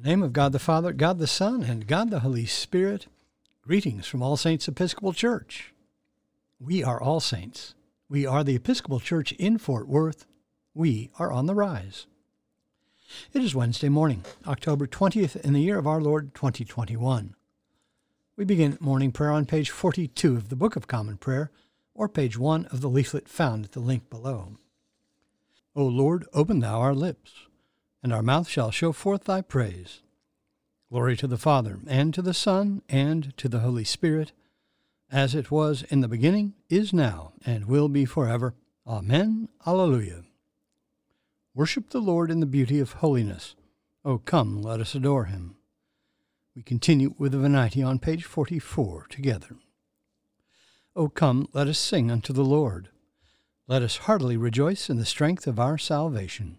the name of God the Father, God the Son, and God the Holy Spirit, greetings from All Saints Episcopal Church. We are all saints. We are the Episcopal Church in Fort Worth. We are on the rise. It is Wednesday morning, October 20th in the year of our Lord 2021. We begin morning prayer on page 42 of the Book of Common Prayer, or page 1 of the leaflet found at the link below. O Lord, open thou our lips and our mouth shall show forth thy praise. Glory to the Father, and to the Son, and to the Holy Spirit, as it was in the beginning, is now, and will be forever. Amen. Alleluia. Worship the Lord in the beauty of holiness. O come, let us adore him. We continue with the Venite on page 44 together. O come, let us sing unto the Lord. Let us heartily rejoice in the strength of our salvation.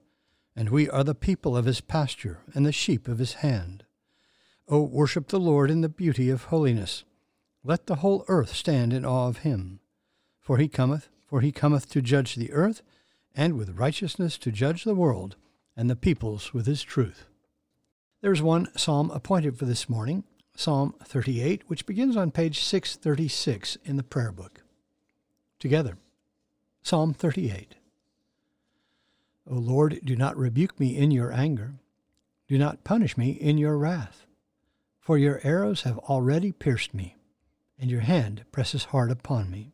and we are the people of his pasture and the sheep of his hand. O worship the Lord in the beauty of holiness. Let the whole earth stand in awe of him. For he cometh, for he cometh to judge the earth, and with righteousness to judge the world, and the peoples with his truth. There is one psalm appointed for this morning, Psalm 38, which begins on page 636 in the prayer book. Together, Psalm 38. O Lord, do not rebuke me in your anger. Do not punish me in your wrath. For your arrows have already pierced me, and your hand presses hard upon me.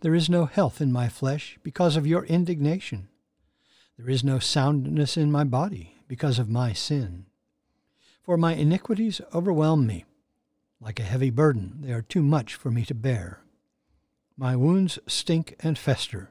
There is no health in my flesh because of your indignation. There is no soundness in my body because of my sin. For my iniquities overwhelm me. Like a heavy burden, they are too much for me to bear. My wounds stink and fester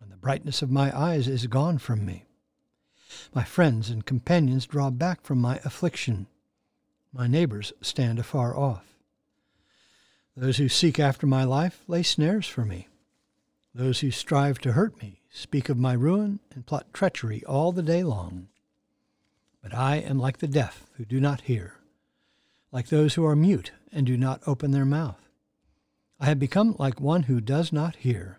and the brightness of my eyes is gone from me. My friends and companions draw back from my affliction. My neighbors stand afar off. Those who seek after my life lay snares for me. Those who strive to hurt me speak of my ruin and plot treachery all the day long. But I am like the deaf who do not hear, like those who are mute and do not open their mouth. I have become like one who does not hear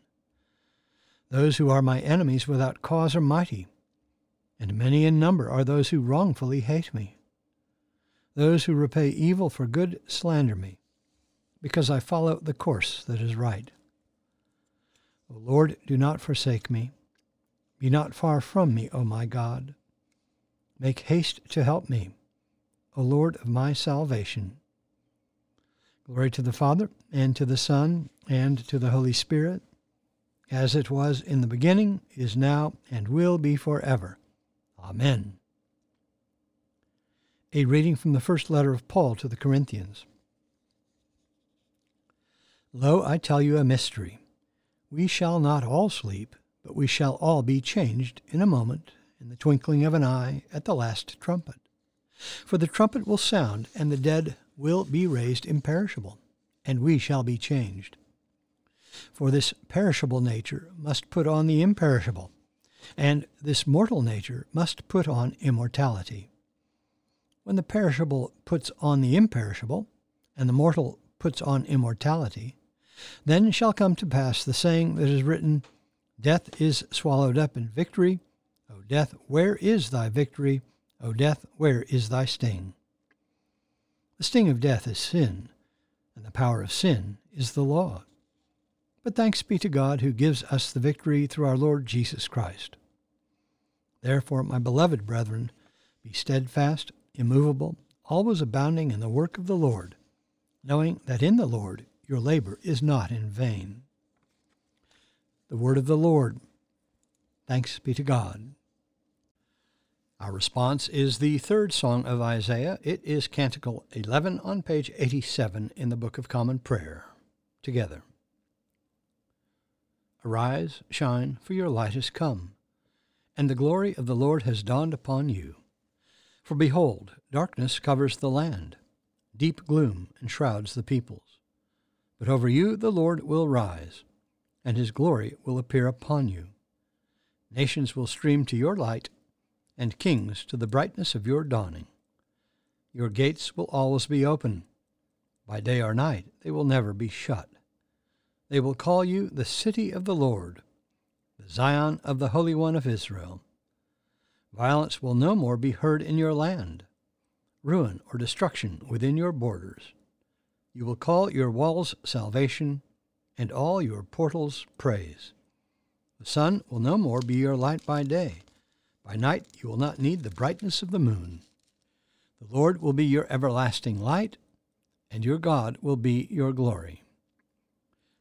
Those who are my enemies without cause are mighty, and many in number are those who wrongfully hate me. Those who repay evil for good slander me, because I follow the course that is right. O Lord, do not forsake me. Be not far from me, O my God. Make haste to help me, O Lord of my salvation. Glory to the Father, and to the Son, and to the Holy Spirit as it was in the beginning, is now, and will be forever. Amen. A reading from the first letter of Paul to the Corinthians. Lo, I tell you a mystery. We shall not all sleep, but we shall all be changed in a moment, in the twinkling of an eye, at the last trumpet. For the trumpet will sound, and the dead will be raised imperishable, and we shall be changed. For this perishable nature must put on the imperishable, and this mortal nature must put on immortality. when the perishable puts on the imperishable, and the mortal puts on immortality, then shall come to pass the saying that is written, Death is swallowed up in victory. O death, where is thy victory? O death, where is thy sting? The sting of death is sin, and the power of sin is the law. But thanks be to God who gives us the victory through our Lord Jesus Christ. Therefore, my beloved brethren, be steadfast, immovable, always abounding in the work of the Lord, knowing that in the Lord your labor is not in vain. The word of the Lord. Thanks be to God. Our response is the third song of Isaiah. It is Canticle 11 on page 87 in the Book of Common Prayer. Together. Arise, shine, for your light is come, and the glory of the Lord has dawned upon you. For behold, darkness covers the land, deep gloom enshrouds the peoples. But over you the Lord will rise, and his glory will appear upon you. Nations will stream to your light, and kings to the brightness of your dawning. Your gates will always be open. By day or night they will never be shut. They will call you the city of the Lord, the Zion of the Holy One of Israel. Violence will no more be heard in your land, ruin or destruction within your borders. You will call your walls salvation, and all your portals praise. The sun will no more be your light by day. By night you will not need the brightness of the moon. The Lord will be your everlasting light, and your God will be your glory.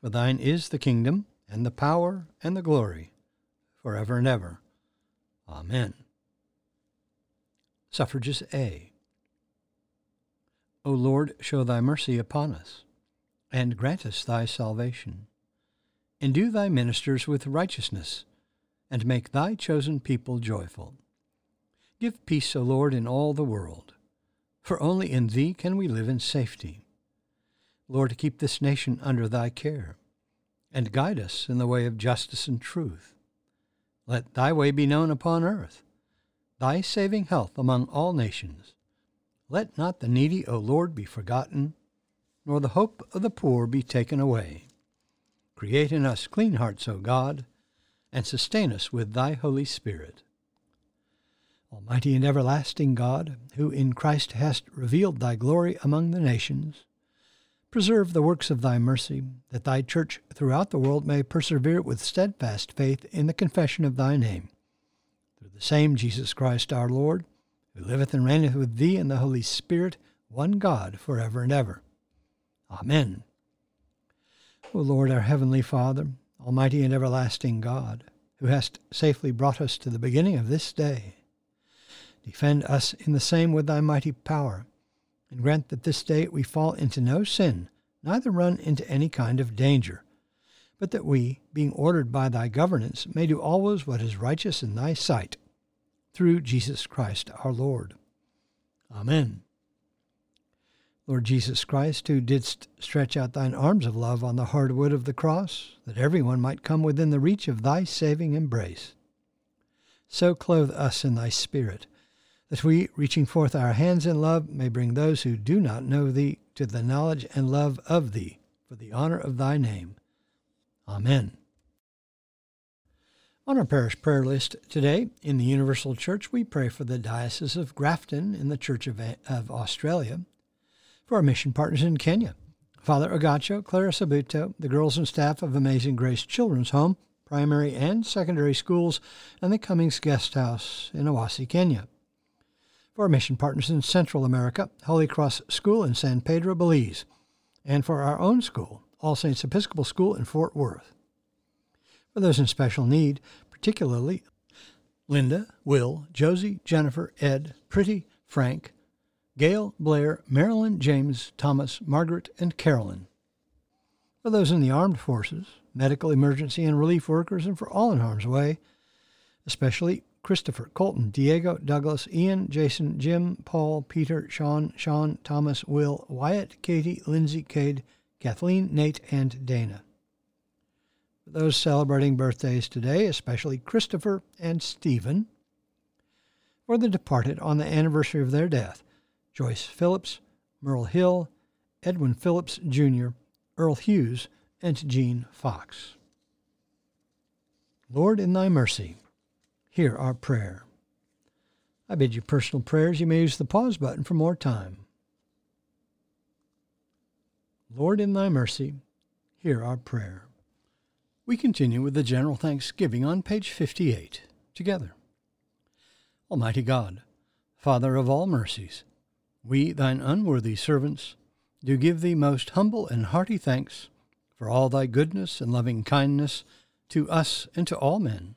For thine is the kingdom, and the power, and the glory, for ever and ever. Amen. Suffrages A. O Lord, show thy mercy upon us, and grant us thy salvation. Endue thy ministers with righteousness, and make thy chosen people joyful. Give peace, O Lord, in all the world, for only in thee can we live in safety. Lord, keep this nation under thy care, and guide us in the way of justice and truth. Let thy way be known upon earth, thy saving health among all nations. Let not the needy, O Lord, be forgotten, nor the hope of the poor be taken away. Create in us clean hearts, O God, and sustain us with thy Holy Spirit. Almighty and everlasting God, who in Christ hast revealed thy glory among the nations, Preserve the works of thy mercy, that thy church throughout the world may persevere with steadfast faith in the confession of thy name. Through the same Jesus Christ our Lord, who liveth and reigneth with thee in the Holy Spirit, one God, for ever and ever. Amen. O Lord, our heavenly Father, almighty and everlasting God, who hast safely brought us to the beginning of this day, defend us in the same with thy mighty power and grant that this day we fall into no sin, neither run into any kind of danger, but that we, being ordered by thy governance, may do always what is righteous in thy sight, through Jesus Christ our Lord. Amen. Lord Jesus Christ, who didst stretch out thine arms of love on the hard wood of the cross, that everyone might come within the reach of thy saving embrace, so clothe us in thy Spirit, that we, reaching forth our hands in love, may bring those who do not know thee to the knowledge and love of thee, for the honor of thy name. Amen. On our parish prayer list today in the Universal Church, we pray for the Diocese of Grafton in the Church of, of Australia, for our mission partners in Kenya, Father Agacho, Clara Sabuto, the girls and staff of Amazing Grace Children's Home, primary and secondary schools, and the Cummings Guest House in Owasi, Kenya. For our mission partners in Central America, Holy Cross School in San Pedro, Belize, and for our own school, All Saints Episcopal School in Fort Worth for those in special need, particularly Linda, Will, Josie, Jennifer, Ed, Pretty, Frank, Gail, Blair, Marilyn, James, Thomas, Margaret, and Carolyn. For those in the armed forces, medical emergency and relief workers, and for all in harm's way, especially Christopher, Colton, Diego, Douglas, Ian, Jason, Jim, Paul, Peter, Sean, Sean, Thomas, Will, Wyatt, Katie, Lindsay, Cade, Kathleen, Nate, and Dana for those celebrating birthdays today, especially Christopher and Stephen, for the departed on the anniversary of their death Joyce Phillips, Merle Hill, Edwin Phillips Jr., Earl Hughes, and Jean Fox. Lord, in thy mercy, hear our prayer. I bid you personal prayers. You may use the pause button for more time. Lord, in thy mercy, hear our prayer. We continue with the general thanksgiving on page 58 together. Almighty God, Father of all mercies, we, thine unworthy servants, do give thee most humble and hearty thanks for all thy goodness and loving kindness to us and to all men.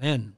Amen.